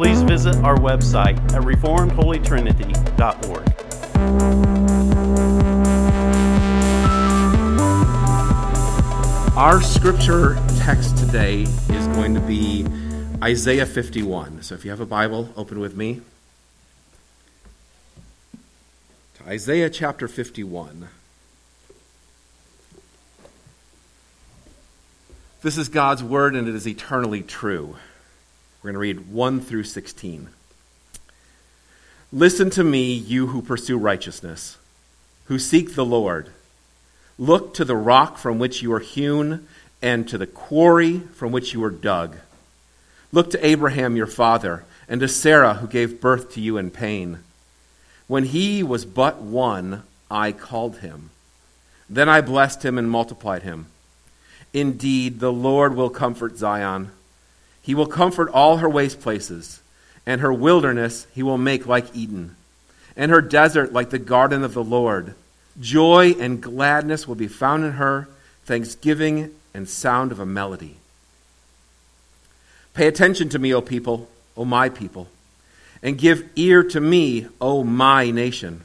please visit our website at reformedholytrinity.org. Our scripture text today is going to be Isaiah 51. So if you have a Bible, open with me to Isaiah chapter 51. This is God's word and it is eternally true. We're going to read 1 through 16. Listen to me, you who pursue righteousness, who seek the Lord. Look to the rock from which you are hewn, and to the quarry from which you were dug. Look to Abraham your father, and to Sarah who gave birth to you in pain. When he was but one, I called him. Then I blessed him and multiplied him. Indeed, the Lord will comfort Zion. He will comfort all her waste places, and her wilderness he will make like Eden, and her desert like the garden of the Lord. Joy and gladness will be found in her, thanksgiving and sound of a melody. Pay attention to me, O people, O my people, and give ear to me, O my nation.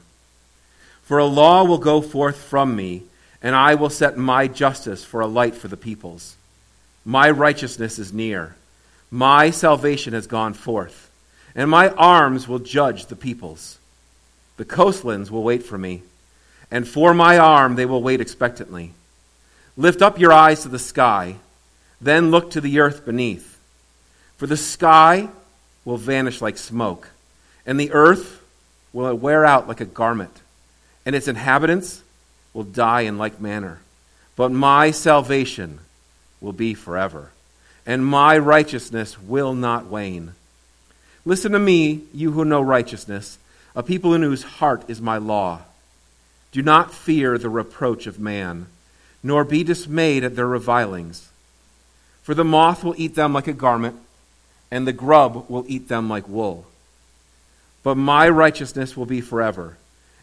For a law will go forth from me, and I will set my justice for a light for the peoples. My righteousness is near, my salvation has gone forth, and my arms will judge the peoples. The coastlands will wait for me and for my arm they will wait expectantly. Lift up your eyes to the sky, then look to the earth beneath. For the sky will vanish like smoke, and the earth will wear out like a garment, and its inhabitants will die in like manner. But my salvation will be forever, and my righteousness will not wane. Listen to me, you who know righteousness, a people in whose heart is my law. Do not fear the reproach of man, nor be dismayed at their revilings. For the moth will eat them like a garment, and the grub will eat them like wool. But my righteousness will be forever,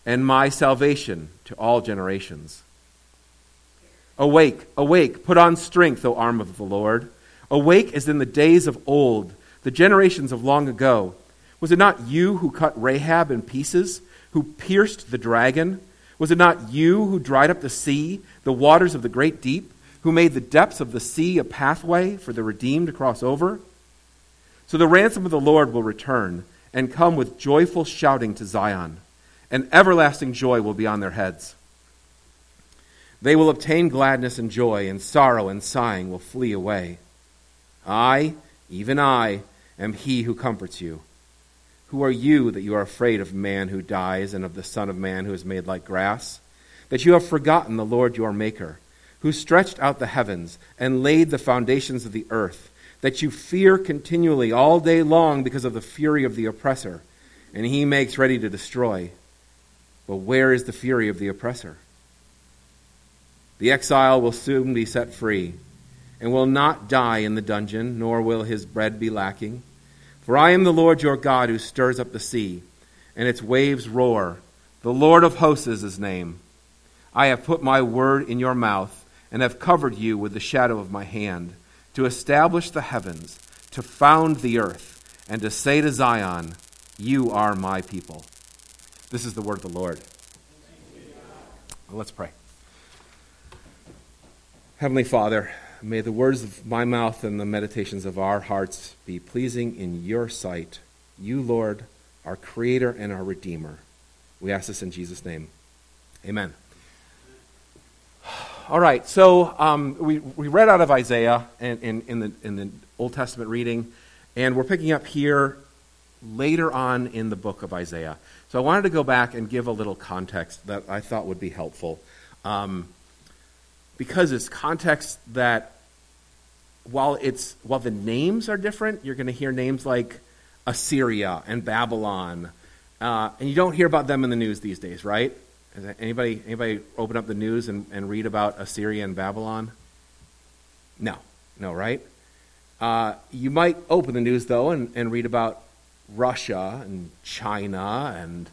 and my salvation to all generations. Awake, awake, put on strength, O arm of the Lord. Awake as in the days of old, the generations of long ago. Was it not you who cut Rahab in pieces, who pierced the dragon? Was it not you who dried up the sea, the waters of the great deep, who made the depths of the sea a pathway for the redeemed to cross over? So the ransom of the Lord will return and come with joyful shouting to Zion, and everlasting joy will be on their heads. They will obtain gladness and joy, and sorrow and sighing will flee away. I, even I, am he who comforts you. Who are you that you are afraid of man who dies and of the Son of Man who is made like grass? That you have forgotten the Lord your Maker, who stretched out the heavens and laid the foundations of the earth, that you fear continually all day long because of the fury of the oppressor, and he makes ready to destroy. But where is the fury of the oppressor? The exile will soon be set free, and will not die in the dungeon, nor will his bread be lacking. For I am the Lord your God who stirs up the sea, and its waves roar. The Lord of hosts is his name. I have put my word in your mouth, and have covered you with the shadow of my hand, to establish the heavens, to found the earth, and to say to Zion, You are my people. This is the word of the Lord. Let's pray. Heavenly Father, May the words of my mouth and the meditations of our hearts be pleasing in your sight. You, Lord, our Creator and our Redeemer. We ask this in Jesus' name. Amen. All right, so um, we, we read out of Isaiah in, in, in, the, in the Old Testament reading, and we're picking up here later on in the book of Isaiah. So I wanted to go back and give a little context that I thought would be helpful. Um, because it's context that while it's while the names are different, you're going to hear names like Assyria and Babylon Uh, and you don't hear about them in the news these days, right? Anybody, anybody open up the news and, and read about Assyria and Babylon? No, no, right? Uh, you might open the news, though, and, and read about Russia and China and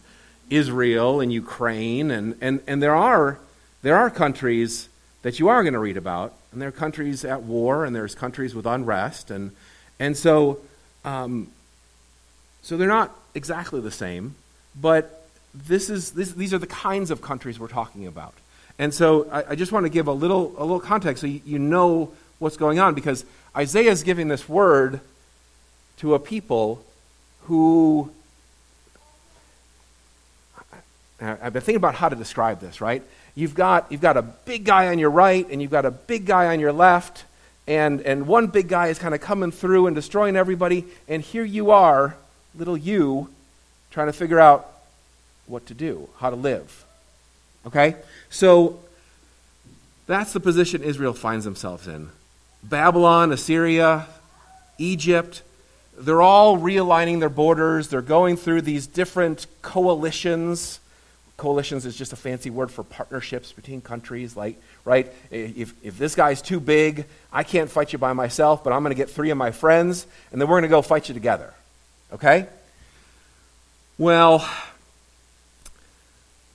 Israel and Ukraine. And, and, and there, are, there are countries that you are going to read about, and there are countries at war, and there's countries with unrest. And, and so, um, so they're not exactly the same, but this is, this, these are the kinds of countries we're talking about. And so I, I just want to give a little, a little context so you, you know what's going on, because Isaiah is giving this word to a people who. I've been thinking about how to describe this, right? You've got, you've got a big guy on your right, and you've got a big guy on your left, and, and one big guy is kind of coming through and destroying everybody, and here you are, little you, trying to figure out what to do, how to live. Okay? So that's the position Israel finds themselves in. Babylon, Assyria, Egypt, they're all realigning their borders. They're going through these different coalitions. Coalitions is just a fancy word for partnerships between countries. Like, right? If, if this guy's too big, I can't fight you by myself, but I'm going to get three of my friends, and then we're going to go fight you together. Okay? Well,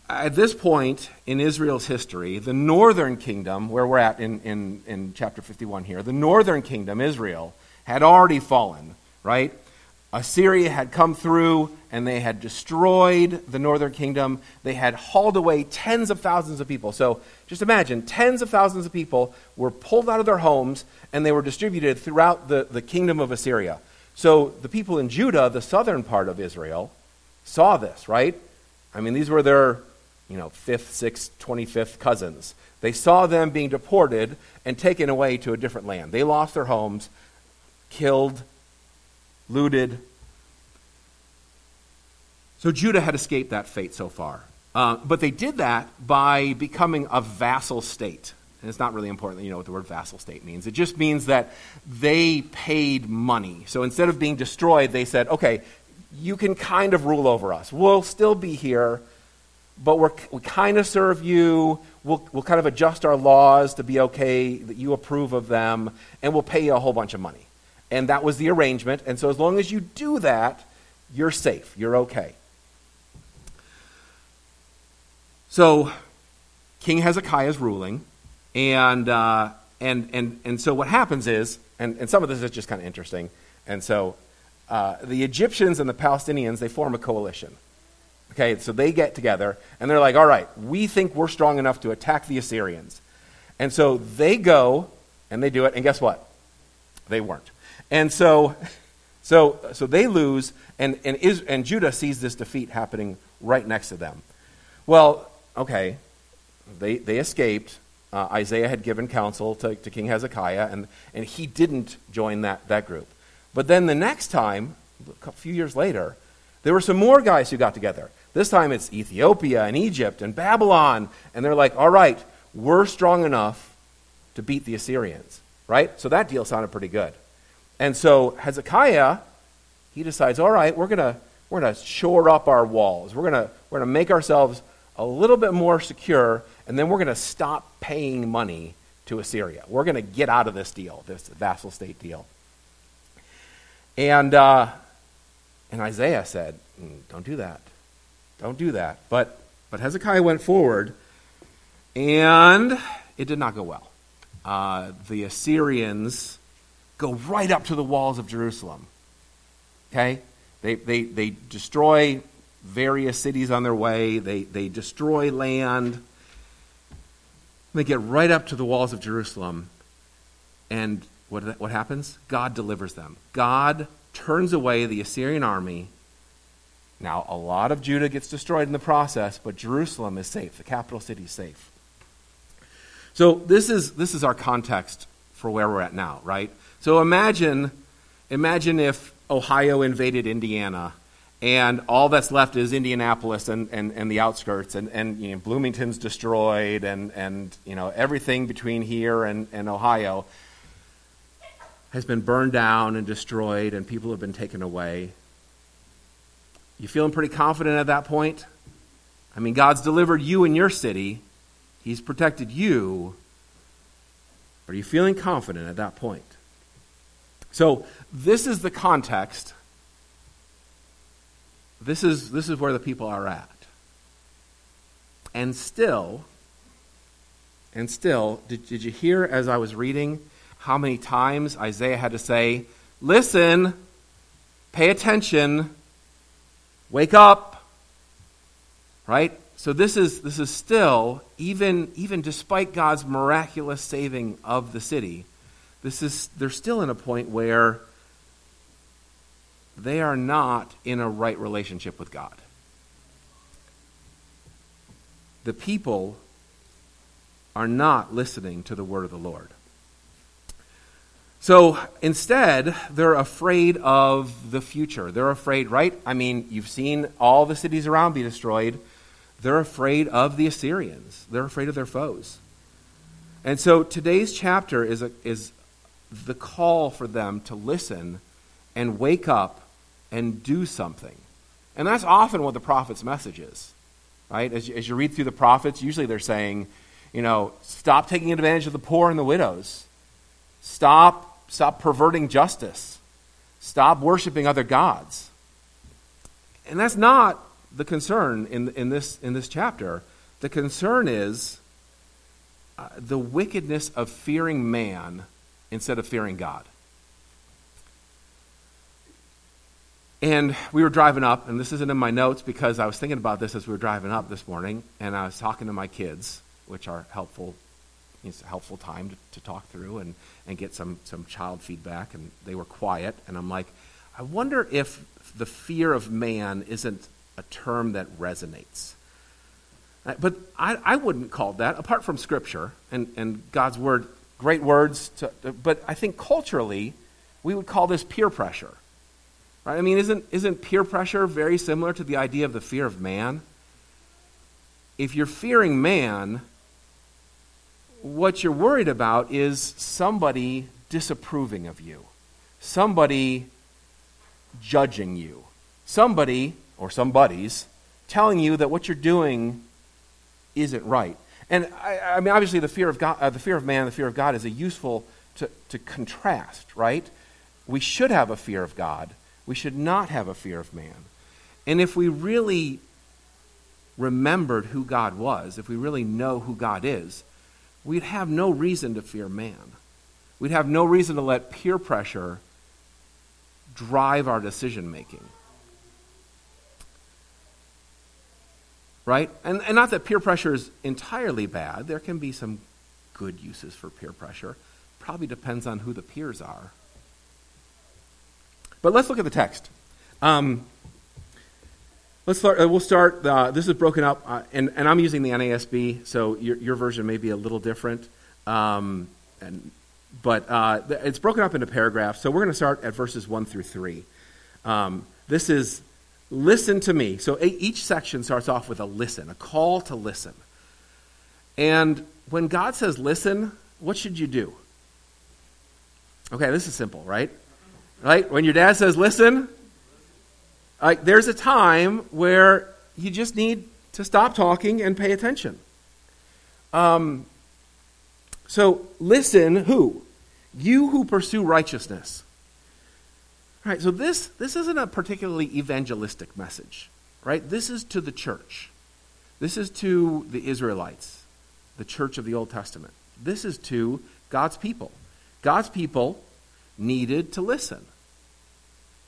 at this point in Israel's history, the northern kingdom, where we're at in, in, in chapter 51 here, the northern kingdom, Israel, had already fallen, right? Assyria had come through and they had destroyed the northern kingdom. They had hauled away tens of thousands of people. So just imagine tens of thousands of people were pulled out of their homes and they were distributed throughout the, the kingdom of Assyria. So the people in Judah, the southern part of Israel, saw this, right? I mean, these were their you know, fifth, sixth, 25th cousins. They saw them being deported and taken away to a different land. They lost their homes, killed, looted. So Judah had escaped that fate so far. Uh, but they did that by becoming a vassal state. And it's not really important that you know what the word vassal state means. It just means that they paid money. So instead of being destroyed, they said, okay, you can kind of rule over us. We'll still be here but we're, we kind of serve you. We'll, we'll kind of adjust our laws to be okay, that you approve of them, and we'll pay you a whole bunch of money. And that was the arrangement. And so as long as you do that, you're safe. You're okay. So King Hezekiah is ruling. And, uh, and, and, and so what happens is, and, and some of this is just kind of interesting. And so uh, the Egyptians and the Palestinians, they form a coalition. Okay, so they get together and they're like, all right, we think we're strong enough to attack the Assyrians. And so they go and they do it, and guess what? They weren't. And so, so, so they lose, and, and, Is, and Judah sees this defeat happening right next to them. Well, okay, they, they escaped. Uh, Isaiah had given counsel to, to King Hezekiah, and, and he didn't join that, that group. But then the next time, a few years later, there were some more guys who got together. This time it's Ethiopia and Egypt and Babylon. And they're like, all right, we're strong enough to beat the Assyrians, right? So that deal sounded pretty good. And so Hezekiah, he decides, all right, we're going to we're going to shore up our walls. We're going we're going to make ourselves a little bit more secure, and then we're going to stop paying money to Assyria. We're going to get out of this deal, this vassal state deal. And, uh, and Isaiah said, mm, don't do that. Don't do that. But, but Hezekiah went forward, and it did not go well. Uh, the Assyrians go right up to the walls of Jerusalem. Okay? They, they, they destroy various cities on their way, they, they destroy land. They get right up to the walls of Jerusalem, and what, what happens? God delivers them. God turns away the Assyrian army now, a lot of Judah gets destroyed in the process, but Jerusalem is safe. The capital city is safe. So this is this is our context for where we're at now, right? So imagine imagine if Ohio invaded Indiana and all that's left is Indianapolis and, and, and the outskirts and, and you know, Bloomington's destroyed and, and you know everything between here and, and Ohio has been burned down and destroyed and people have been taken away You feeling pretty confident at that point? I mean, God's delivered you and your city, He's protected you. Are you feeling confident at that point? So, this is the context. This is, this is where the people are at. And still, and still, did, did you hear as I was reading how many times Isaiah had to say, Listen, pay attention, wake up? Right? So this is this is still even even despite God's miraculous saving of the city, this is they're still in a point where they are not in a right relationship with God. The people are not listening to the word of the Lord. So instead, they're afraid of the future. They're afraid, right? I mean, you've seen all the cities around be destroyed. They're afraid of the Assyrians, they're afraid of their foes. And so today's chapter is, a, is the call for them to listen and wake up and do something. And that's often what the prophet's message is, right? As you, as you read through the prophets, usually they're saying, you know, stop taking advantage of the poor and the widows. Stop, stop perverting justice. Stop worshiping other gods. And that's not the concern in, in, this, in this chapter. The concern is uh, the wickedness of fearing man instead of fearing God. And we were driving up, and this isn't in my notes because I was thinking about this as we were driving up this morning, and I was talking to my kids which are helpful. It's a helpful time to, to talk through and, and get some, some child feedback. And they were quiet. And I'm like, I wonder if the fear of man isn't a term that resonates. But I, I wouldn't call that, apart from Scripture and, and God's Word, great words. To, but I think culturally, we would call this peer pressure. Right? I mean, isn't, isn't peer pressure very similar to the idea of the fear of man? If you're fearing man, what you're worried about is somebody disapproving of you, somebody judging you, somebody or somebody's telling you that what you're doing isn't right. And I, I mean, obviously, the fear of God, uh, the fear of man, the fear of God is a useful to, to contrast, right? We should have a fear of God. We should not have a fear of man. And if we really remembered who God was, if we really know who God is, we'd have no reason to fear man. We'd have no reason to let peer pressure drive our decision making. Right? And, and not that peer pressure is entirely bad. There can be some good uses for peer pressure. Probably depends on who the peers are. But let's look at the text. Um, Let's start. Uh, we'll start. Uh, this is broken up, uh, and, and I'm using the NASB, so your, your version may be a little different. Um, and, but uh, it's broken up into paragraphs. So we're going to start at verses one through three. Um, this is listen to me. So each section starts off with a listen, a call to listen. And when God says listen, what should you do? Okay, this is simple, right? Right? When your dad says listen, like, there's a time where you just need to stop talking and pay attention. Um, so, listen, who? You who pursue righteousness. Right. so this, this isn't a particularly evangelistic message, right? This is to the church. This is to the Israelites, the church of the Old Testament. This is to God's people. God's people needed to listen.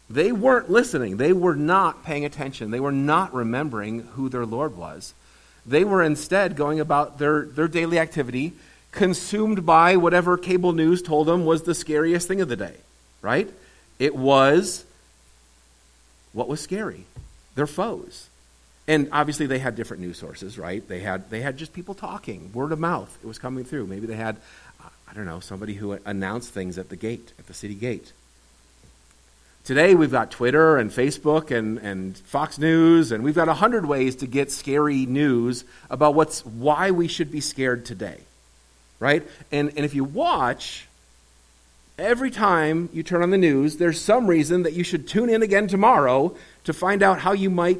They weren't listening. They were not paying attention. They were not remembering who their Lord was. They were instead going about their, their daily activity, consumed by whatever cable news told them was the scariest thing of the day, right? It was what was scary? Their foes. And obviously they had different news sources, right? They had, they had just people talking, word of mouth. It was coming through. Maybe they had, I don't know, somebody who announced things at the gate, at the city gate. Today we've got Twitter and Facebook and, and Fox News, and we've got a hundred ways to get scary news about what's why we should be scared today. Right? And, and if you watch, every time you turn on the news, there's some reason that you should tune in again tomorrow to find out how you might,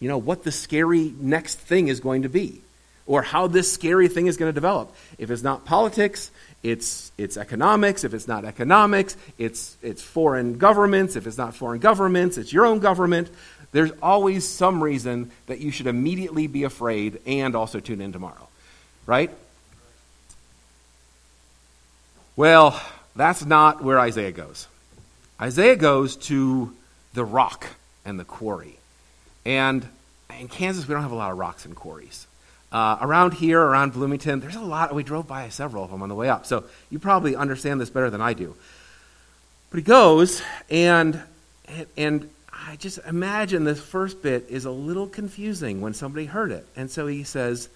you know, what the scary next thing is going to be or how this scary thing is going to develop. If it's not politics, it's, it's economics. If it's not economics, it's, it's foreign governments. If it's not foreign governments, it's your own government. There's always some reason that you should immediately be afraid and also tune in tomorrow, right? Well, that's not where Isaiah goes. Isaiah goes to the rock and the quarry. And in Kansas, we don't have a lot of rocks and quarries. Uh, around here, around Bloomington, there's a lot. We drove by several of them on the way up. So you probably understand this better than I do. But he goes, and, and I just imagine this first bit is a little confusing when somebody heard it. And so he says,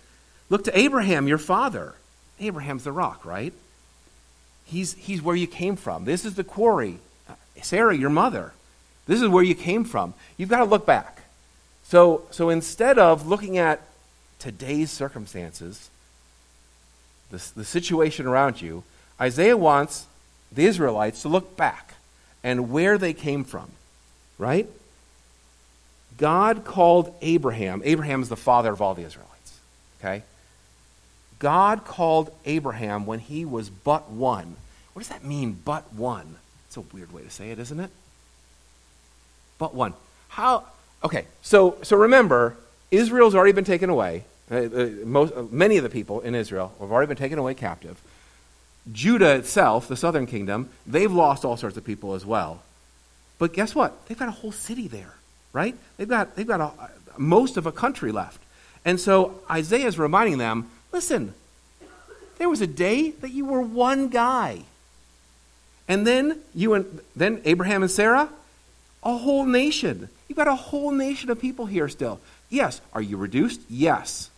Look to Abraham, your father. Abraham's the rock, right? He's, he's where you came from. This is the quarry. Sarah, your mother. This is where you came from. You've got to look back. So, so instead of looking at today's circumstances, the, the situation around you, Isaiah wants the Israelites to look back and where they came from, right? God called Abraham, Abraham is the father of all the Israelites, okay? God called Abraham when he was but one. What does that mean, but one? It's a weird way to say it, isn't it? But one. How? Okay, so, so remember, Israel's already been taken away. Uh, uh, most, uh, many of the people in Israel have already been taken away captive. Judah itself, the southern kingdom, they've lost all sorts of people as well. But guess what? They've got a whole city there, right? They've got, they've got a, most of a country left. And so Isaiah is reminding them listen, there was a day that you were one guy. And then you and then Abraham and Sarah, a whole nation. You've got a whole nation of people here still. Yes. Are you reduced? Yes.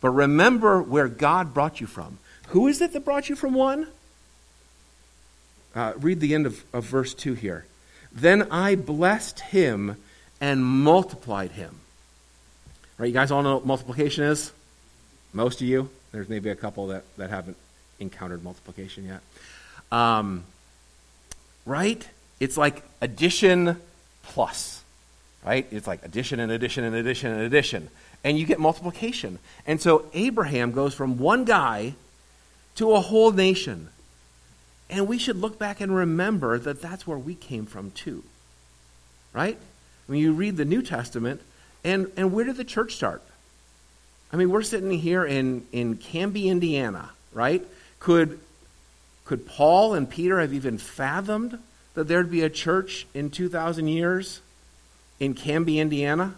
But remember where God brought you from. Who is it that brought you from one? Uh, read the end of, of verse 2 here. Then I blessed him and multiplied him. Right, you guys all know what multiplication is? Most of you. There's maybe a couple that, that haven't encountered multiplication yet. Um, right? It's like addition plus, right? It's like addition and addition and addition and addition. And you get multiplication. And so Abraham goes from one guy to a whole nation. And we should look back and remember that that's where we came from too. Right? When you read the New Testament, and, and where did the church start? I mean, we're sitting here in, in Camby, Indiana, right? Could, could Paul and Peter have even fathomed that there'd be a church in 2,000 years in Camby, Indiana?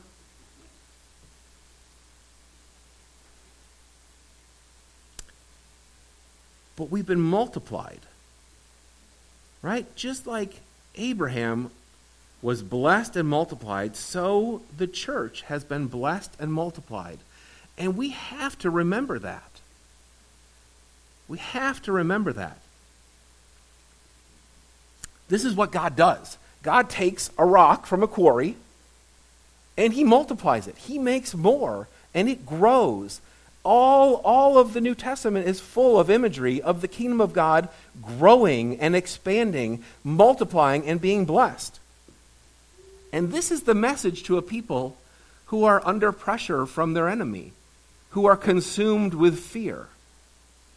But we've been multiplied, right? Just like Abraham was blessed and multiplied, so the church has been blessed and multiplied. And we have to remember that. We have to remember that. This is what God does God takes a rock from a quarry and he multiplies it, he makes more, and it grows. All, all of the New Testament is full of imagery of the kingdom of God growing and expanding, multiplying, and being blessed. And this is the message to a people who are under pressure from their enemy who are consumed with fear.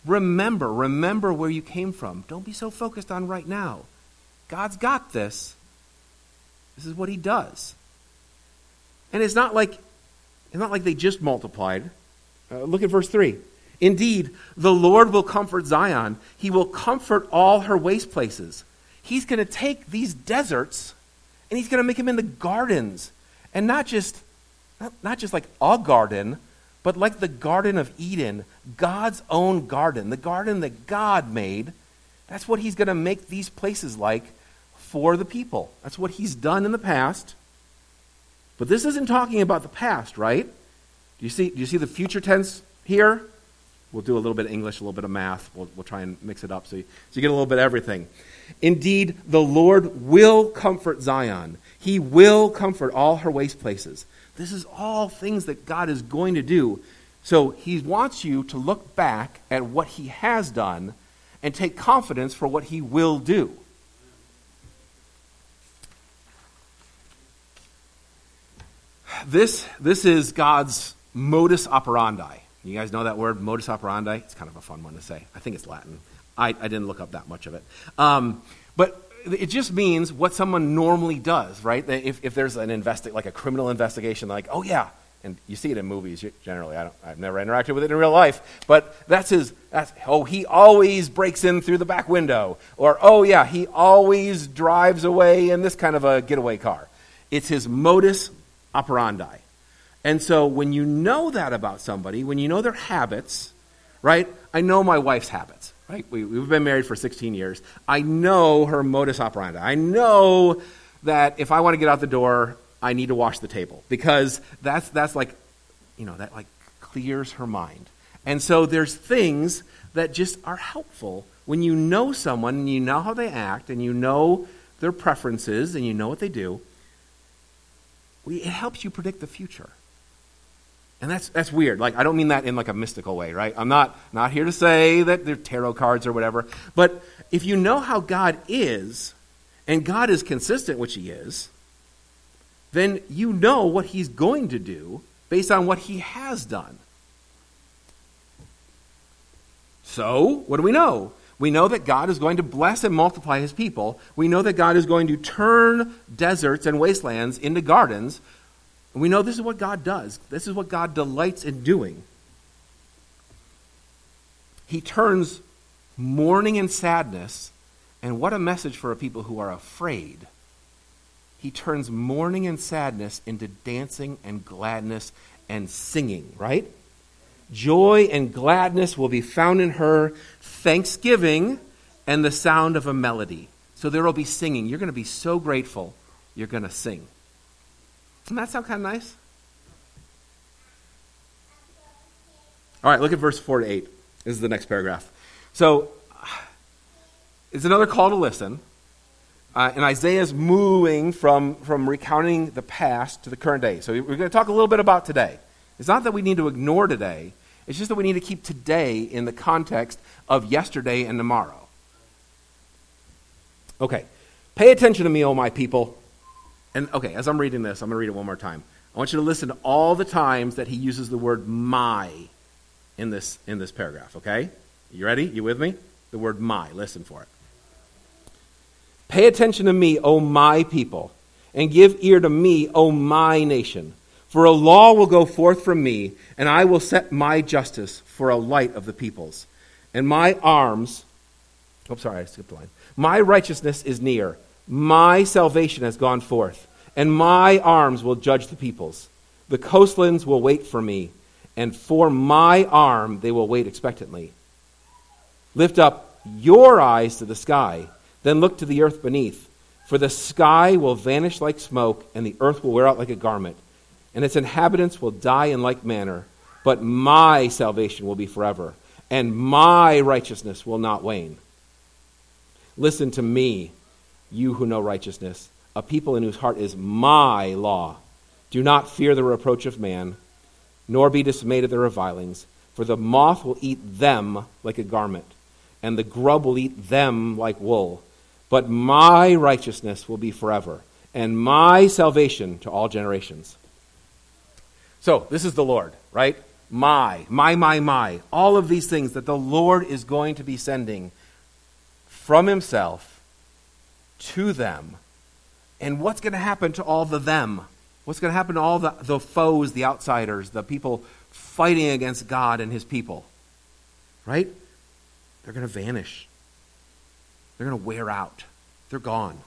Remember, remember where you came from. Don't be so focused on right now. God's got this. This is what he does. And it's not like it's not like they just multiplied. Uh, look at verse 3. Indeed, the Lord will comfort Zion. He will comfort all her waste places. He's going to take these deserts and he's going to make them into gardens. And not just not, not just like a garden, but like the Garden of Eden, God's own garden, the garden that God made, that's what He's going to make these places like for the people. That's what He's done in the past. But this isn't talking about the past, right? Do you see, do you see the future tense here? We'll do a little bit of English, a little bit of math. We'll, we'll try and mix it up so you, so you get a little bit of everything. Indeed, the Lord will comfort Zion. He will comfort all her waste places. This is all things that God is going to do. So he wants you to look back at what he has done and take confidence for what he will do. this, this is God's modus operandi. You guys know that word, modus operandi? It's kind of a fun one to say. I think it's Latin. I, I didn't look up that much of it. Um, but it just means what someone normally does, right? If, if there's an investi- like a criminal investigation, like, oh yeah, and you see it in movies generally. I don't, I've never interacted with it in real life, but that's his. That's oh, he always breaks in through the back window, or oh yeah, he always drives away in this kind of a getaway car. It's his modus operandi. And so when you know that about somebody, when you know their habits, right? I know my wife's habits. Right? We, we've been married for 16 years. I know her modus operandi. I know that if I want to get out the door, I need to wash the table because that's, that's like, you know, that like clears her mind. And so there's things that just are helpful when you know someone and you know how they act and you know their preferences and you know what they do. We, it helps you predict the future. And that's, that's weird. Like, I don't mean that in like a mystical way, right? I'm not, not here to say that they're tarot cards or whatever. But if you know how God is, and God is consistent, which He is, then you know what He's going to do based on what He has done. So, what do we know? We know that God is going to bless and multiply His people. We know that God is going to turn deserts and wastelands into gardens. And we know this is what God does. This is what God delights in doing. He turns mourning and sadness, and what a message for a people who are afraid. He turns mourning and sadness into dancing and gladness and singing, right? Joy and gladness will be found in her, thanksgiving and the sound of a melody. So there will be singing. You're going to be so grateful, you're going to sing. Doesn't that sound kind of nice? All right, look at verse 4 to 8. This is the next paragraph. So, it's another call to listen. Uh, and Isaiah's moving from, from recounting the past to the current day. So, we're going to talk a little bit about today. It's not that we need to ignore today, it's just that we need to keep today in the context of yesterday and tomorrow. Okay, pay attention to me, oh my people. And okay, as I'm reading this, I'm going to read it one more time. I want you to listen to all the times that he uses the word my in this, in this paragraph, okay? You ready? You with me? The word my. Listen for it. Pay attention to me, O my people, and give ear to me, O my nation. For a law will go forth from me, and I will set my justice for a light of the peoples. And my arms, oh, sorry, I skipped the line. My righteousness is near my salvation has gone forth, and my arms will judge the peoples. The coastlands will wait for me, and for my arm they will wait expectantly. Lift up your eyes to the sky, then look to the earth beneath. For the sky will vanish like smoke, and the earth will wear out like a garment, and its inhabitants will die in like manner. But my salvation will be forever, and my righteousness will not wane. Listen to me you who know righteousness, a people in whose heart is my law. Do not fear the reproach of man, nor be dismayed at their revilings, for the moth will eat them like a garment, and the grub will eat them like wool. But my righteousness will be forever, and my salvation to all generations. So, this is the Lord, right? My, my, my, my. All of these things that the Lord is going to be sending from Himself to them. And what's going to happen to all the them? What's going to happen to all the, the foes, the outsiders, the people fighting against God and his people? Right? They're going to vanish. They're going to wear out. They're gone.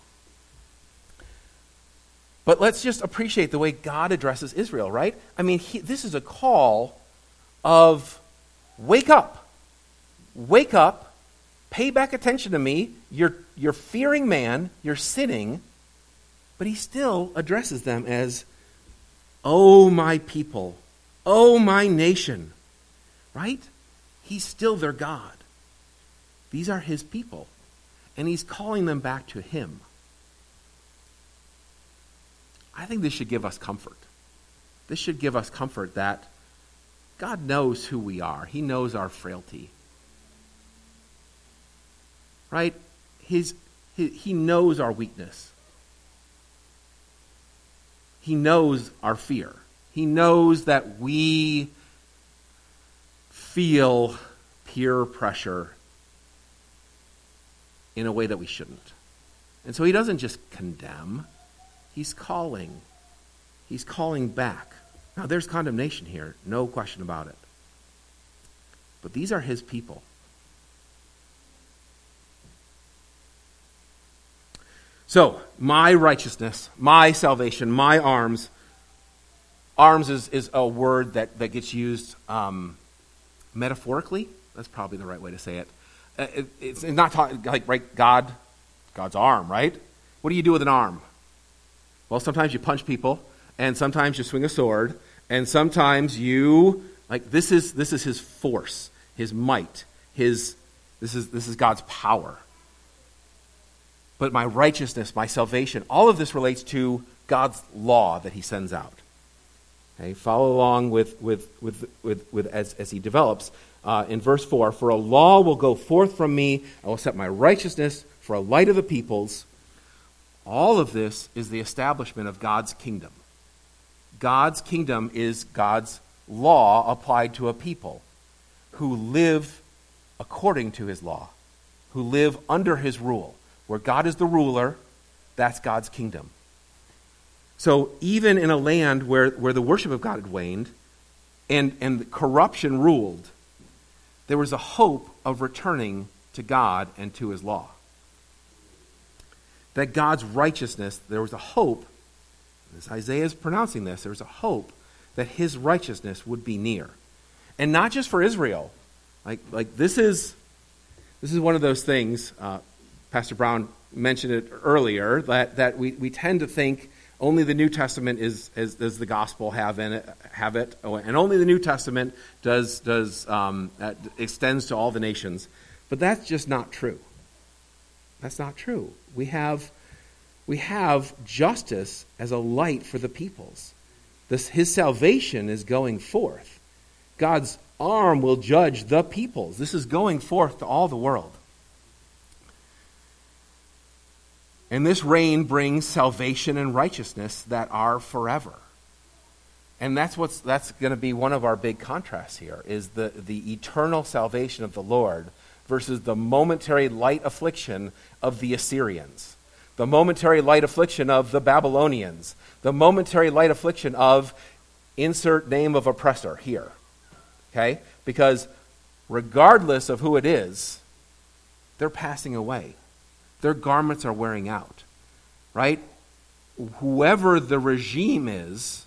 But let's just appreciate the way God addresses Israel, right? I mean, he, this is a call of wake up. Wake up pay back attention to me. You're, you're fearing man, you're sinning, but he still addresses them as, Oh, my people, oh, my nation. Right? He's still their God. These are his people. And he's calling them back to him. I think this should give us comfort. This should give us comfort that God knows who we are, He knows our frailty right? His, his, he knows our weakness. He knows our fear. He knows that we feel peer pressure in a way that we shouldn't. And so he doesn't just condemn, he's calling. He's calling back. Now, there's condemnation here, no question about it. But these are his people. So, my righteousness, my salvation, my arms. Arms is, is a word that, that gets used um, metaphorically. That's probably the right way to say it. Uh, it it's not talking like, right, God, God's arm, right? What do you do with an arm? Well, sometimes you punch people, and sometimes you swing a sword, and sometimes you, like, this is, this is his force, his might, his, this is, this is God's power but my righteousness, my salvation, all of this relates to God's law that he sends out. Okay, follow along with, with, with, with, with as, as he develops. Uh, in verse 4 For a law will go forth from me, I will set my righteousness for a light of the peoples. All of this is the establishment of God's kingdom. God's kingdom is God's law applied to a people who live according to his law, who live under his rule where God is the ruler, that's God's kingdom. So even in a land where, where the worship of God had waned and, and corruption ruled, there was a hope of returning to God and to his law. That God's righteousness, there was a hope, as Isaiah is pronouncing this, there was a hope that his righteousness would be near. And not just for Israel. Like, like this is this is one of those things. Uh, Pastor Brown mentioned it earlier, that, that we, we tend to think only the New Testament is, is does the gospel have in it, have it, and only the New Testament does, does um, uh, extends to all the nations. But that's just not true. That's not true. We have, we have justice as a light for the peoples. This, his salvation is going forth. God's arm will judge the peoples. This is going forth to all the world. And this reign brings salvation and righteousness that are forever. And that's what's that's going to be one of our big contrasts here is the, the eternal salvation of the Lord versus the momentary light affliction of the Assyrians, the momentary light affliction of the Babylonians, the momentary light affliction of insert name of oppressor here. Okay? Because regardless of who it is, they're passing away. Their garments are wearing out, right? Whoever the regime is,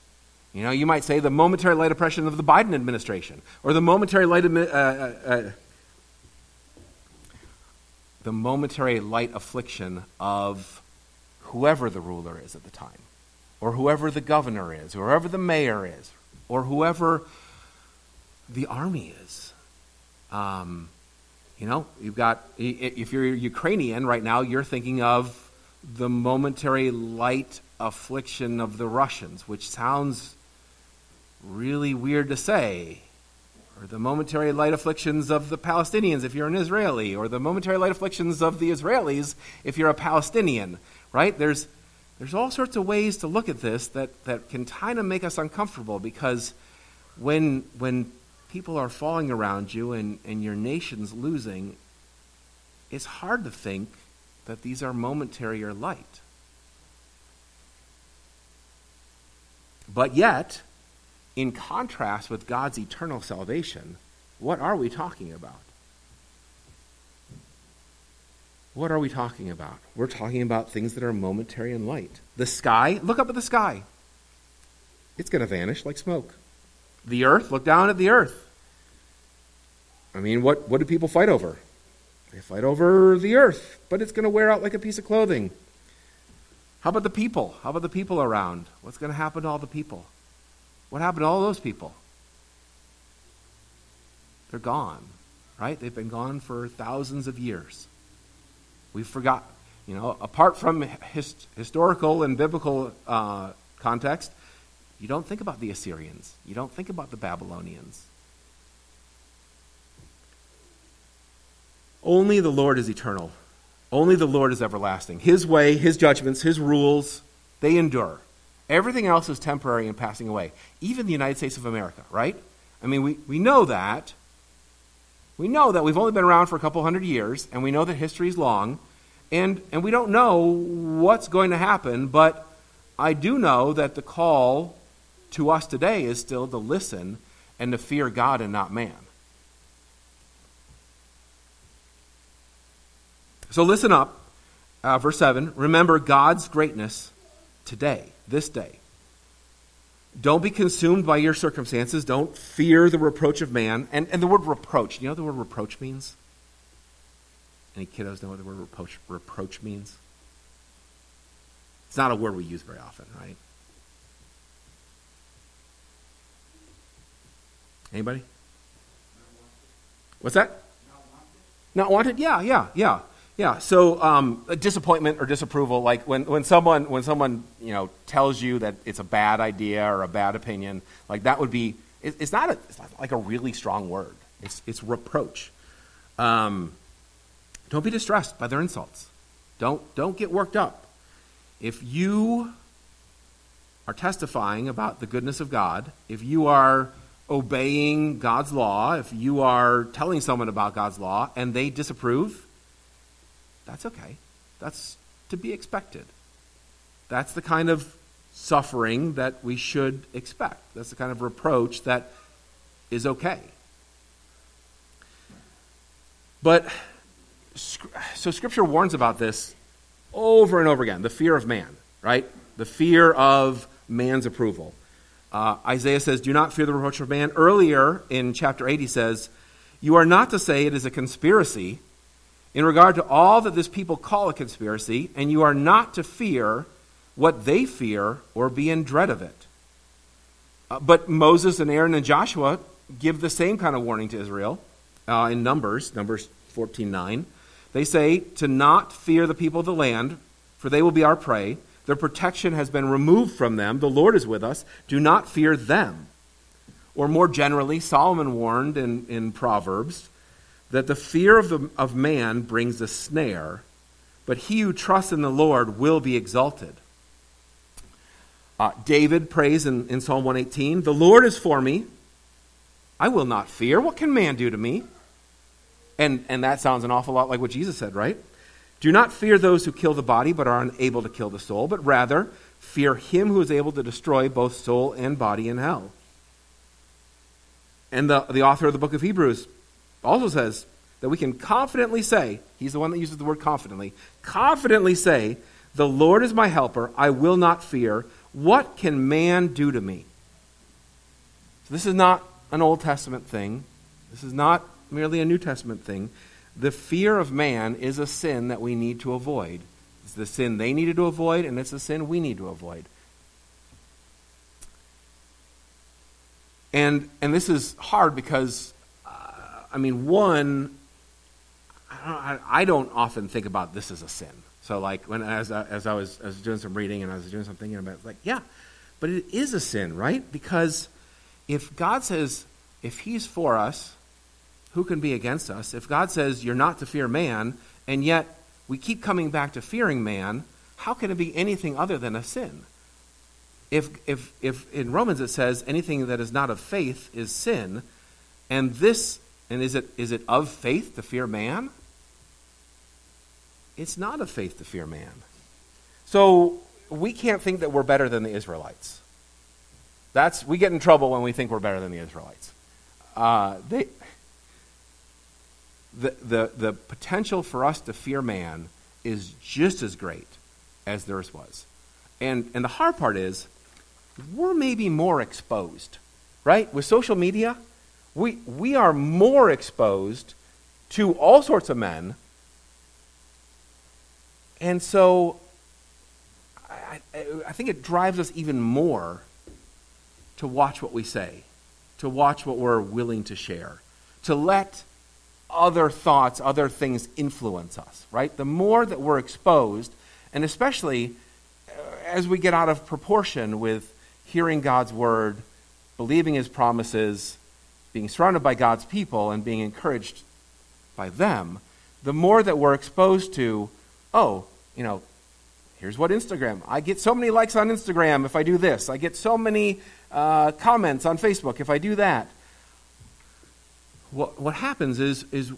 you know, you might say the momentary light oppression of the Biden administration, or the momentary light, uh, uh, uh, the momentary light affliction of whoever the ruler is at the time, or whoever the governor is, or whoever the mayor is, or whoever the army is. Um, you know, you've got, if you're Ukrainian right now, you're thinking of the momentary light affliction of the Russians, which sounds really weird to say. Or the momentary light afflictions of the Palestinians if you're an Israeli, or the momentary light afflictions of the Israelis if you're a Palestinian, right? There's, there's all sorts of ways to look at this that, that can kind of make us uncomfortable because when, when people are falling around you and, and your nation's losing, it's hard to think that these are momentary or light. But yet, in contrast with God's eternal salvation, what are we talking about? What are we talking about? We're talking about things that are momentary and light. The sky, look up at the sky. It's going to vanish like smoke. The earth, look down at the earth. I mean, what, what do people fight over? They fight over the earth, but it's going to wear out like a piece of clothing. How about the people? How about the people around? What's going to happen to all the people? What happened to all those people? They're gone, right? They've been gone for thousands of years. We've forgotten. You know, apart from hist- historical and biblical uh, context, you don't think about the Assyrians. You don't think about the Babylonians. Only the Lord is eternal. Only the Lord is everlasting. His way, His judgments, His rules, they endure. Everything else is temporary and passing away. Even the United States of America, right? I mean, we, we know that. We know that we've only been around for a couple hundred years, and we know that history is long, and, and we don't know what's going to happen, but I do know that the call to us today is still to listen and to fear God and not man. So listen up. Uh, verse 7 Remember God's greatness today, this day. Don't be consumed by your circumstances. Don't fear the reproach of man. And, and the word reproach, you know what the word reproach means? Any kiddos know what the word reproach, reproach means? It's not a word we use very often, right? Anybody? What's that? Not wanted? Yeah, yeah, yeah. Yeah, so um, disappointment or disapproval, like when, when someone when someone you know tells you that it's a bad idea or a bad opinion, like that would be it, it's not a, it's not like a really strong word. It's it's reproach. Um, don't be distressed by their insults. Don't don't get worked up. If you are testifying about the goodness of God, if you are obeying God's law, if you are telling someone about God's law and they disapprove that's okay. That's to be expected. That's the kind of suffering that we should expect. That's the kind of reproach that is okay. But, so Scripture warns about this over and over again the fear of man, right? The fear of man's approval. Uh, Isaiah says, Do not fear the reproach of man. Earlier in chapter 8, he says, You are not to say it is a conspiracy in regard to all that this people call a conspiracy, and you are not to fear what they fear or be in dread of it. Uh, but Moses and Aaron and Joshua give the same kind of warning to Israel uh, in Numbers, Numbers 14:9. They say to not fear the people of the land, for they will be our prey. Their protection has been removed from them. The Lord is with us. Do not fear them. Or more generally, Solomon warned in, in Proverbs that the fear of, the, of man brings a snare, but he who trusts in the Lord will be exalted. Uh, David prays in, in Psalm 118 The Lord is for me. I will not fear. What can man do to me? And, and that sounds an awful lot like what Jesus said, right? Do not fear those who kill the body but are unable to kill the soul, but rather fear him who is able to destroy both soul and body in hell. And the, the author of the book of Hebrews also says that we can confidently say, he's the one that uses the word confidently, confidently say, The Lord is my helper, I will not fear. What can man do to me? So this is not an Old Testament thing. This is not merely a New Testament thing. The fear of man is a sin that we need to avoid. It's the sin they needed to avoid, and it's a sin we need to avoid. And, and this is hard because uh, I mean, one, I don't often think about this as a sin. So, like, when as I, as I was, I was doing some reading and I was doing some thinking about it, like, yeah, but it is a sin, right? Because if God says, if He's for us, who can be against us? If God says you're not to fear man, and yet we keep coming back to fearing man, how can it be anything other than a sin? If, if, if in Romans it says anything that is not of faith is sin, and this and is it, is it of faith to fear man? It's not of faith to fear man. So we can't think that we're better than the Israelites. That's, we get in trouble when we think we're better than the Israelites. Uh, they, the, the, the potential for us to fear man is just as great as theirs was. And, and the hard part is, we're maybe more exposed, right? With social media, we, we are more exposed to all sorts of men. And so I, I, think it drives us even more to watch what we say, to watch what we're willing to share, to let other thoughts, other things influence us, right? The more that we're exposed, and especially uh, as we get out of proportion with hearing God's word, believing his promises, being surrounded by God's people and being encouraged by them, the more that we're exposed to, oh, you know, here's what Instagram. I get so many likes on Instagram if I do this. I get so many uh, comments on Facebook if I do that. What, what happens is, is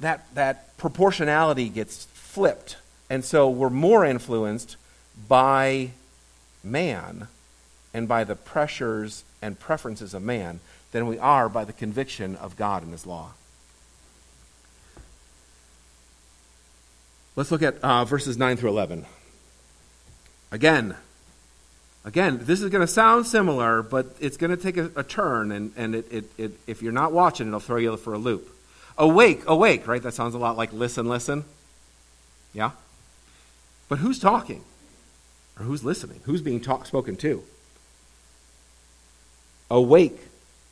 that, that proportionality gets flipped. And so we're more influenced by man and by the pressures and preferences of man than we are by the conviction of God and His law. Let's look at uh, verses 9 through 11. Again, again, this is going to sound similar, but it's going to take a, a turn, and, and it, it, it, if you're not watching, it'll throw you for a loop. Awake, awake, right? That sounds a lot like listen, listen. Yeah? But who's talking? Or who's listening? Who's being talk, spoken to? Awake,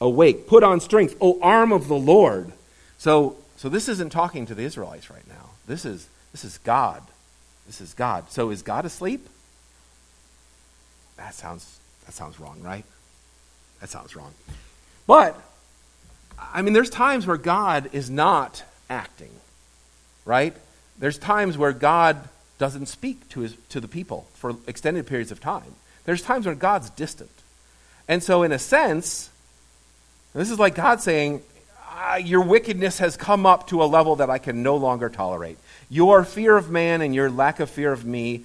awake, put on strength, O arm of the Lord. So, so this isn't talking to the Israelites right now. This is this is God. This is God. So is God asleep? That sounds that sounds wrong, right? That sounds wrong. But I mean there's times where God is not acting. Right? There's times where God doesn't speak to his to the people for extended periods of time. There's times when God's distant. And so in a sense, this is like God saying, ah, your wickedness has come up to a level that I can no longer tolerate. Your fear of man and your lack of fear of me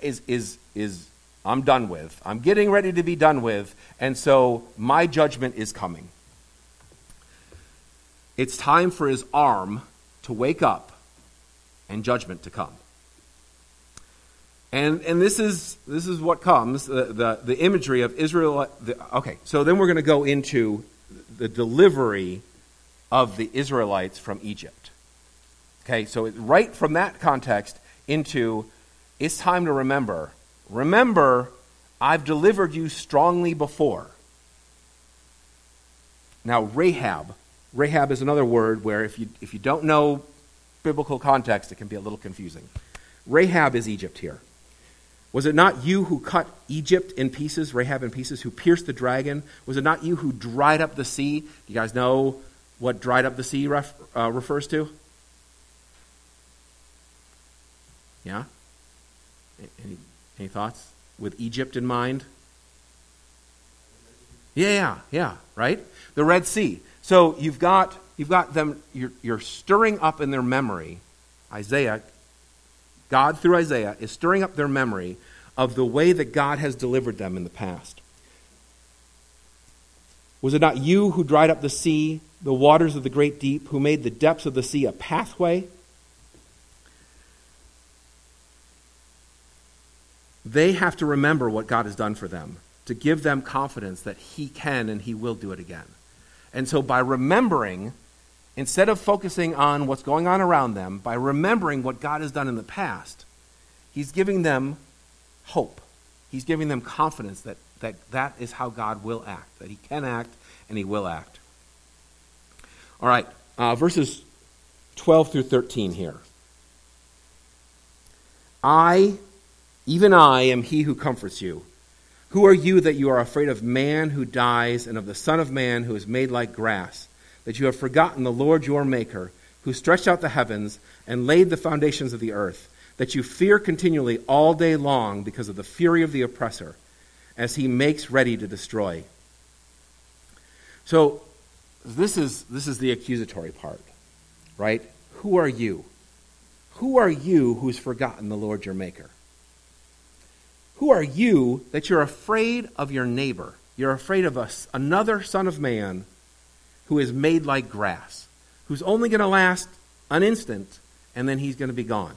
is, is, is I'm done with. I'm getting ready to be done with, and so my judgment is coming. It's time for his arm to wake up and judgment to come. And, and this, is, this is what comes the, the, the imagery of Israel. The, okay, so then we're going to go into the delivery of the Israelites from Egypt. Okay, so right from that context into it's time to remember. Remember, I've delivered you strongly before. Now, Rahab. Rahab is another word where if you, if you don't know biblical context, it can be a little confusing. Rahab is Egypt here. Was it not you who cut Egypt in pieces, Rahab in pieces, who pierced the dragon? Was it not you who dried up the sea? Do you guys know what dried up the sea ref, uh, refers to? Yeah? Any, any thoughts? With Egypt in mind? Yeah, yeah, yeah, right? The Red Sea. So you've got, you've got them, you're, you're stirring up in their memory. Isaiah, God through Isaiah, is stirring up their memory of the way that God has delivered them in the past. Was it not you who dried up the sea, the waters of the great deep, who made the depths of the sea a pathway? They have to remember what God has done for them to give them confidence that He can and He will do it again. And so, by remembering, instead of focusing on what's going on around them, by remembering what God has done in the past, He's giving them hope. He's giving them confidence that that, that is how God will act, that He can act and He will act. All right, uh, verses 12 through 13 here. I even I am he who comforts you. Who are you that you are afraid of man who dies and of the Son of Man who is made like grass, that you have forgotten the Lord your Maker, who stretched out the heavens and laid the foundations of the earth, that you fear continually all day long because of the fury of the oppressor, as he makes ready to destroy? So, this is, this is the accusatory part, right? Who are you? Who are you who's forgotten the Lord your Maker? Who are you that you're afraid of your neighbor? You're afraid of us, another son of man who is made like grass, who's only going to last an instant and then he's going to be gone.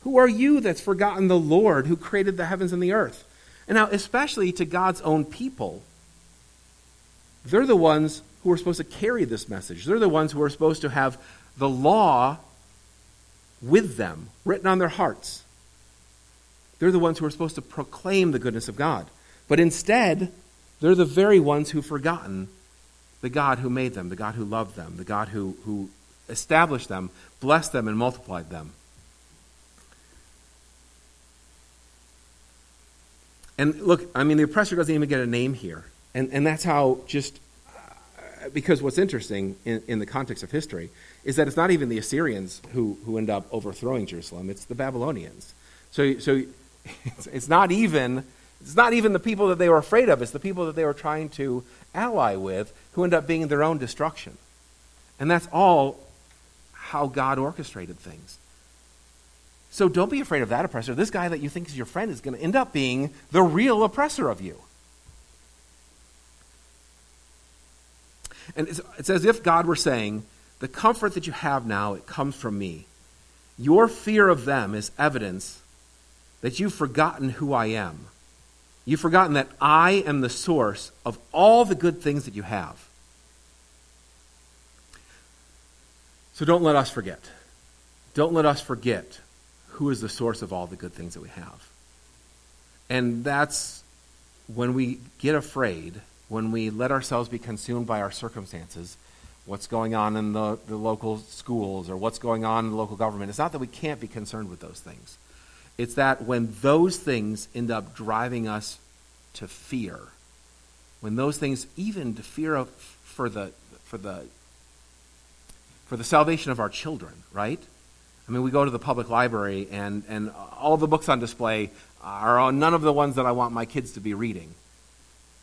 Who are you that's forgotten the Lord who created the heavens and the earth? And now, especially to God's own people, they're the ones who are supposed to carry this message. They're the ones who are supposed to have the law with them, written on their hearts. They're the ones who are supposed to proclaim the goodness of God. But instead, they're the very ones who've forgotten the God who made them, the God who loved them, the God who, who established them, blessed them, and multiplied them. And look, I mean, the oppressor doesn't even get a name here. And, and that's how just, uh, because what's interesting in, in the context of history is that it's not even the Assyrians who, who end up overthrowing Jerusalem, it's the Babylonians. So, so it's, it's, not even, it's not even the people that they were afraid of, it's the people that they were trying to ally with who end up being their own destruction. And that's all how God orchestrated things. So don't be afraid of that oppressor. This guy that you think is your friend is going to end up being the real oppressor of you. And it's, it's as if God were saying, The comfort that you have now, it comes from me. Your fear of them is evidence that you've forgotten who I am. You've forgotten that I am the source of all the good things that you have. So don't let us forget. Don't let us forget who is the source of all the good things that we have. And that's when we get afraid when we let ourselves be consumed by our circumstances, what's going on in the, the local schools or what's going on in the local government, it's not that we can't be concerned with those things. It's that when those things end up driving us to fear, when those things, even to fear of, for the for the for the salvation of our children, right? I mean, we go to the public library, and, and all the books on display are none of the ones that I want my kids to be reading.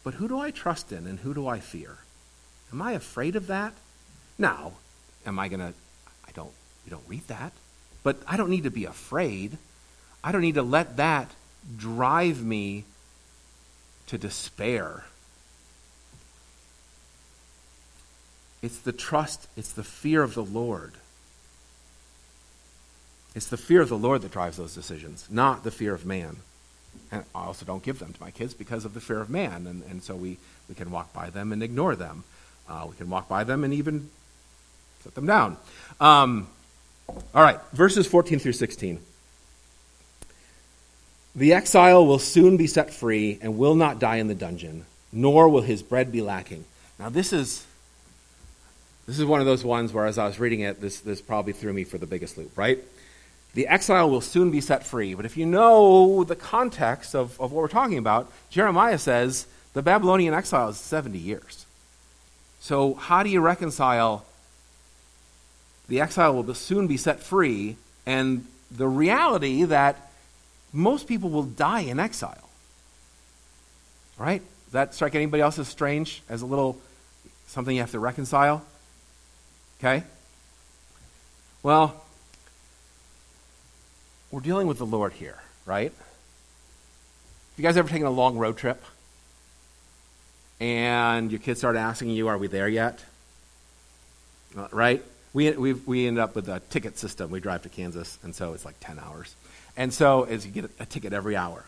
But who do I trust in and who do I fear? Am I afraid of that? Now, am I going to I don't we don't read that. But I don't need to be afraid. I don't need to let that drive me to despair. It's the trust, it's the fear of the Lord. It's the fear of the Lord that drives those decisions, not the fear of man. And I also don't give them to my kids because of the fear of man. And, and so we, we can walk by them and ignore them. Uh, we can walk by them and even set them down. Um, all right, verses 14 through 16. The exile will soon be set free and will not die in the dungeon, nor will his bread be lacking. Now, this is. This is one of those ones where, as I was reading it, this, this probably threw me for the biggest loop, right? The exile will soon be set free. But if you know the context of, of what we're talking about, Jeremiah says the Babylonian exile is 70 years. So, how do you reconcile the exile will soon be set free and the reality that most people will die in exile? Right? Does that strike anybody else as strange, as a little something you have to reconcile? Okay? Well, we're dealing with the Lord here, right? Have you guys ever taken a long road trip? And your kids start asking you, Are we there yet? Uh, right? We, we, we end up with a ticket system. We drive to Kansas, and so it's like 10 hours. And so as you get a, ticket every hour.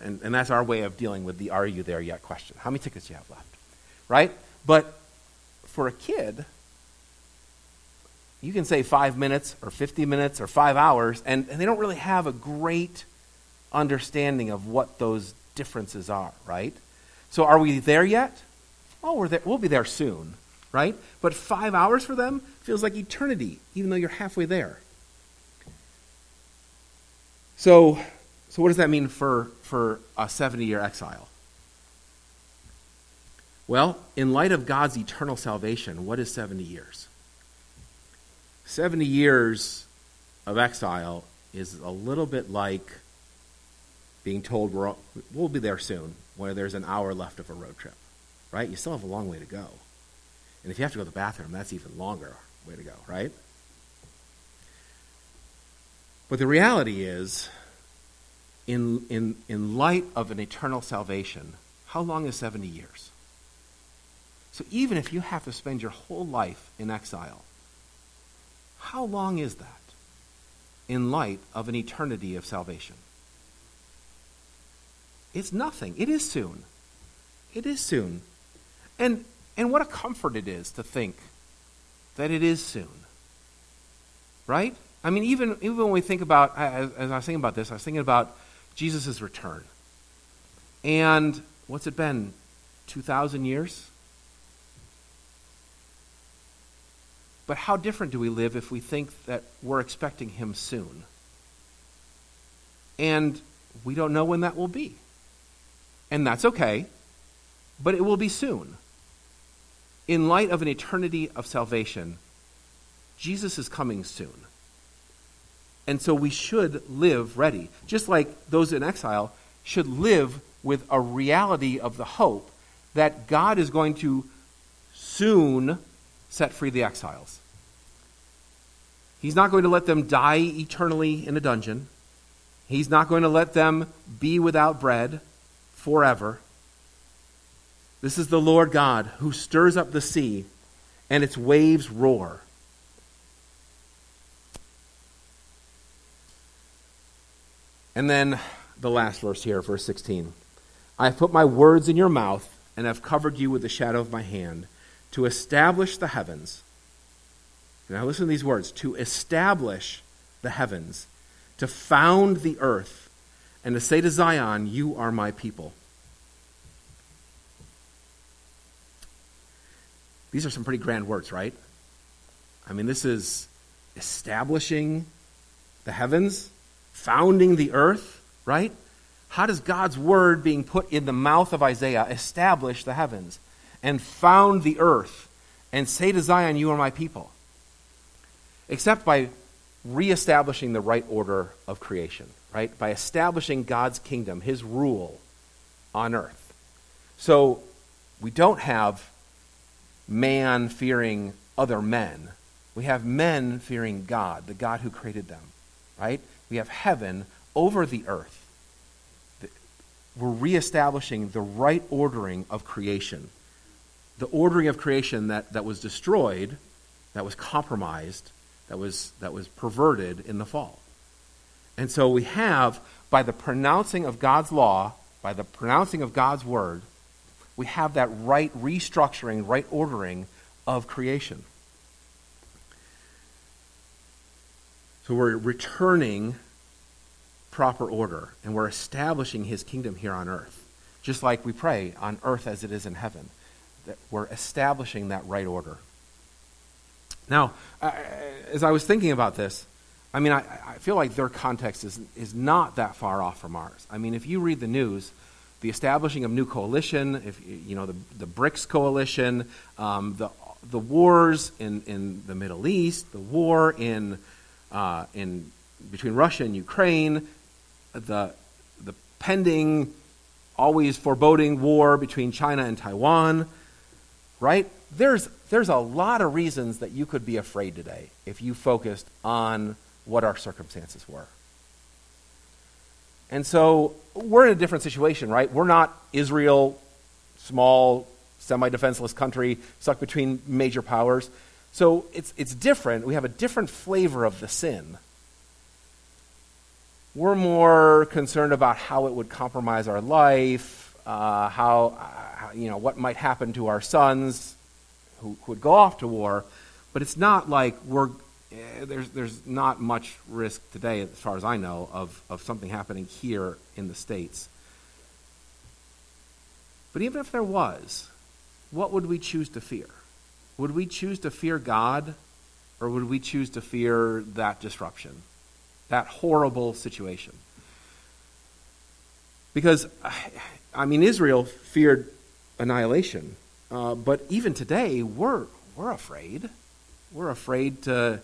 And, and that's our way of dealing with the are you there yet question. How many tickets do you have left? Right? But for a kid, you can say five minutes or 50 minutes or five hours, and, and they don't really have a great understanding of what those differences are, right? So are we there yet? Oh, we're there. We'll be there soon, right? But five hours for them feels like eternity, even though you're halfway there. So, so what does that mean for, for a 70 year exile? Well, in light of God's eternal salvation, what is 70 years? 70 years of exile is a little bit like being told we're, we'll be there soon, where there's an hour left of a road trip, right? You still have a long way to go. And if you have to go to the bathroom, that's even longer way to go, right? But the reality is, in, in, in light of an eternal salvation, how long is 70 years? So even if you have to spend your whole life in exile, how long is that in light of an eternity of salvation? It's nothing. It is soon. It is soon. And, and what a comfort it is to think that it is soon. Right? I mean, even, even when we think about, as, as I was thinking about this, I was thinking about Jesus' return. And what's it been? 2,000 years? But how different do we live if we think that we're expecting him soon? And we don't know when that will be. And that's okay, but it will be soon. in light of an eternity of salvation, Jesus is coming soon. And so we should live ready. Just like those in exile should live with a reality of the hope that God is going to soon set free the exiles. He's not going to let them die eternally in a dungeon. He's not going to let them be without bread forever. This is the Lord God who stirs up the sea and its waves roar. And then the last verse here, verse 16. I have put my words in your mouth and have covered you with the shadow of my hand to establish the heavens. Now listen to these words to establish the heavens, to found the earth, and to say to Zion, You are my people. These are some pretty grand words, right? I mean, this is establishing the heavens, founding the earth, right? How does God's word being put in the mouth of Isaiah establish the heavens and found the earth and say to Zion, You are my people? Except by reestablishing the right order of creation, right? By establishing God's kingdom, his rule on earth. So we don't have man fearing other men. We have men fearing God, the God who created them, right? We have heaven over the earth. We're reestablishing the right ordering of creation. The ordering of creation that, that was destroyed, that was compromised, that was, that was perverted in the fall. And so we have, by the pronouncing of God's law, by the pronouncing of God's word, we have that right restructuring, right ordering of creation. So we're returning proper order, and we're establishing his kingdom here on earth. Just like we pray on earth as it is in heaven. That we're establishing that right order. Now, as I was thinking about this, I mean, I, I feel like their context is, is not that far off from ours. I mean, if you read the news, the establishing of new coalition, if you know the, the BRICS coalition, um, the the wars in, in the Middle East, the war in uh, in between Russia and Ukraine, the the pending, always foreboding war between China and Taiwan, right? There's there's a lot of reasons that you could be afraid today if you focused on what our circumstances were. And so we're in a different situation, right? We're not Israel, small, semi defenseless country stuck between major powers. So it's, it's different. We have a different flavor of the sin. We're more concerned about how it would compromise our life, uh, how, uh, you know, what might happen to our sons who, who would go off to war. But it's not like we're Eh, there's, there's not much risk today, as far as I know, of, of something happening here in the States. But even if there was, what would we choose to fear? Would we choose to fear God, or would we choose to fear that disruption, that horrible situation? Because, I mean, Israel feared annihilation, uh, but even today, we're, we're afraid. We're afraid to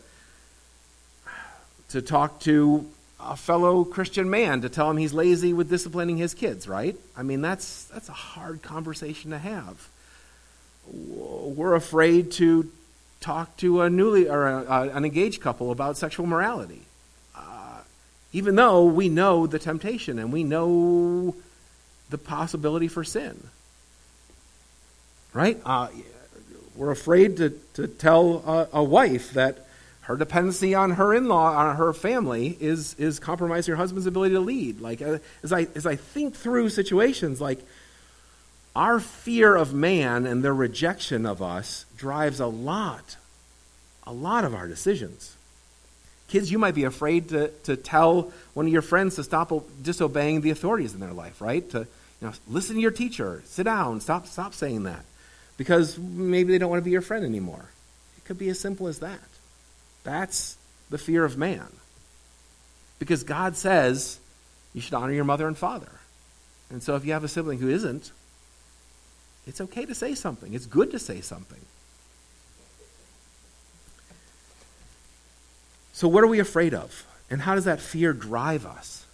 to talk to a fellow Christian man to tell him he's lazy with disciplining his kids, right? I mean, that's, that's a hard conversation to have. We're afraid to talk to a newly or a, an engaged couple about sexual morality, even though we know the temptation and we know the possibility for sin. Right? Uh, we're afraid to, to tell a, a wife that her dependency on her in-law, on her family, is is compromising her husband's ability to lead. Like uh, as I as I think through situations, like our fear of man and their rejection of us drives a lot, a lot of our decisions. Kids, you might be afraid to, to tell one of your friends to stop disobeying the authorities in their life, right? To you know, listen to your teacher, sit down, stop stop saying that, because maybe they don't want to be your friend anymore. It could be as simple as that. That's the fear of man. Because God says you should honor your mother and father. And so if you have a sibling who isn't, It's okay to say something, it's good to say something. So, what are we afraid of? And how does that fear drive us?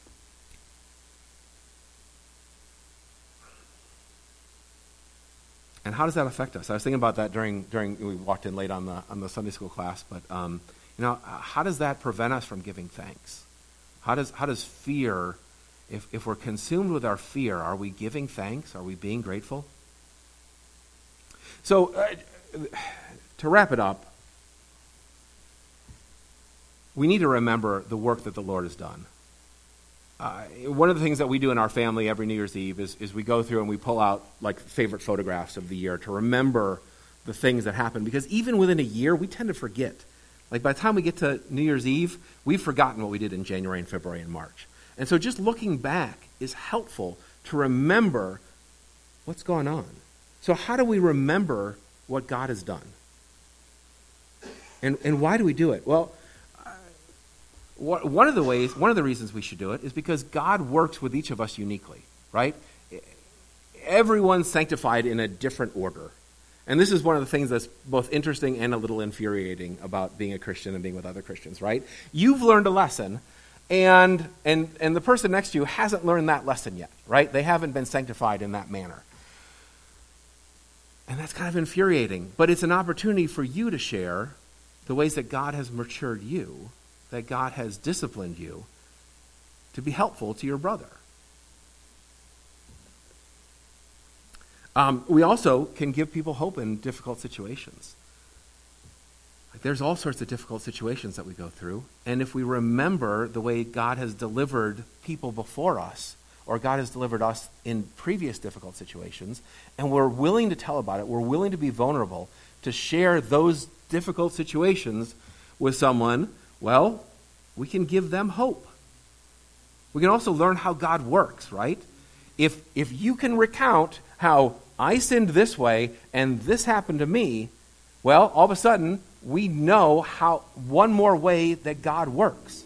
And how does that affect us? I was thinking about that during, during we walked in late on the, on the Sunday school class, but um, you know, how does that prevent us from giving thanks? How does, how does fear, if, if we're consumed with our fear, are we giving thanks? Are we being grateful? So, uh, to wrap it up, we need to remember the work that the Lord has done. Uh, one of the things that we do in our family every New Year's Eve is, is we go through and we pull out like favorite photographs of the year to remember the things that happened. Because even within a year, we tend to forget. Like by the time we get to New Year's Eve, we've forgotten what we did in January and February and March. And so just looking back is helpful to remember what's going on. So, how do we remember what God has done? And, and why do we do it? Well, one of the ways, one of the reasons we should do it is because God works with each of us uniquely, right? Everyone's sanctified in a different order. And this is one of the things that's both interesting and a little infuriating about being a Christian and being with other Christians, right? You've learned a lesson, and, and, and the person next to you hasn't learned that lesson yet, right? They haven't been sanctified in that manner. And that's kind of infuriating. But it's an opportunity for you to share the ways that God has matured you that God has disciplined you to be helpful to your brother. Um, we also can give people hope in difficult situations. Like there's all sorts of difficult situations that we go through, and if we remember the way God has delivered people before us, or God has delivered us in previous difficult situations, and we're willing to tell about it, we're willing to be vulnerable, to share those difficult situations with someone well, we can give them hope. We can also learn how God works, right? If, if you can recount how I sinned this way and this happened to me, well, all of a sudden, we know how one more way that God works.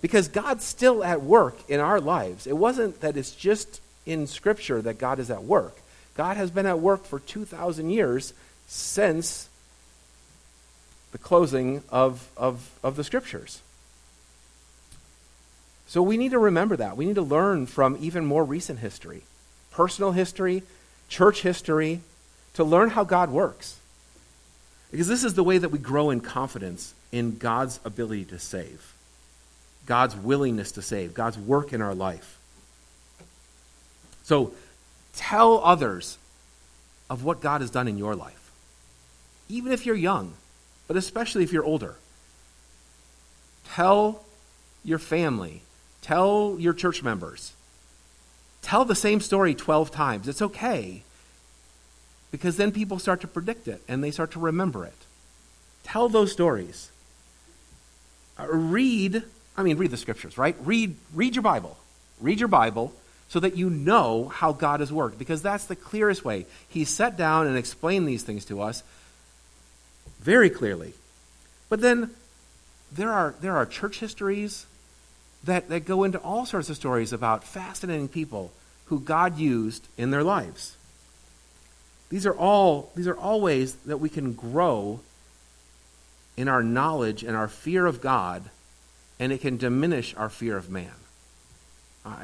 Because God's still at work in our lives. It wasn't that it's just in Scripture that God is at work. God has been at work for 2,000 years since the closing of, of, of the scriptures. So we need to remember that. We need to learn from even more recent history, personal history, church history, to learn how God works. Because this is the way that we grow in confidence in God's ability to save, God's willingness to save, God's work in our life. So tell others of what God has done in your life. Even if you're young, but especially if you're older. Tell your family, tell your church members. Tell the same story 12 times. It's okay. Because then people start to predict it and they start to remember it. Tell those stories. Uh, read, I mean, read the scriptures, right? Read, read your Bible. Read your Bible so that you know how God has worked, because that's the clearest way. He sat down and explained these things to us very clearly. But then there are, there are church histories that, that go into all sorts of stories about fascinating people who God used in their lives. These are all, these are all ways that we can grow in our knowledge and our fear of God, and it can diminish our fear of man.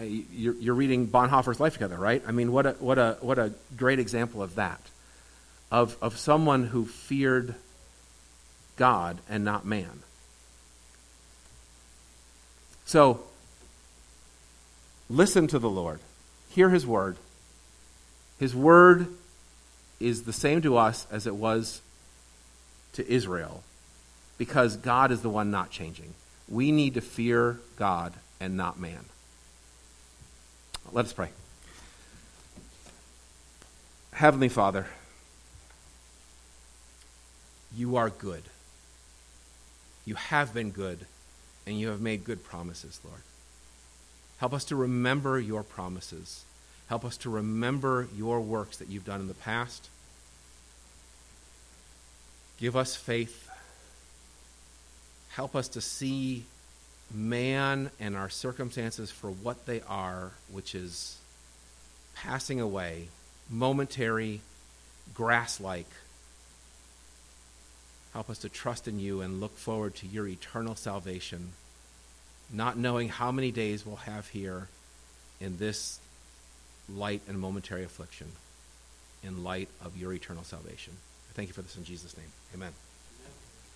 You're, you're, reading Bonhoeffer's Life Together, right? I mean, what a, what a, what a great example of that. Of, of someone who feared God and not man. So, listen to the Lord. Hear his word. His word is the same to us as it was to Israel because God is the one not changing. We need to fear God and not man. Let us pray. Heavenly Father, you are good. You have been good, and you have made good promises, Lord. Help us to remember your promises. Help us to remember your works that you've done in the past. Give us faith. Help us to see man and our circumstances for what they are, which is passing away, momentary, grass like. Help us to trust in you and look forward to your eternal salvation, not knowing how many days we'll have here in this light and momentary affliction in light of your eternal salvation. I thank you for this in Jesus' name. Amen.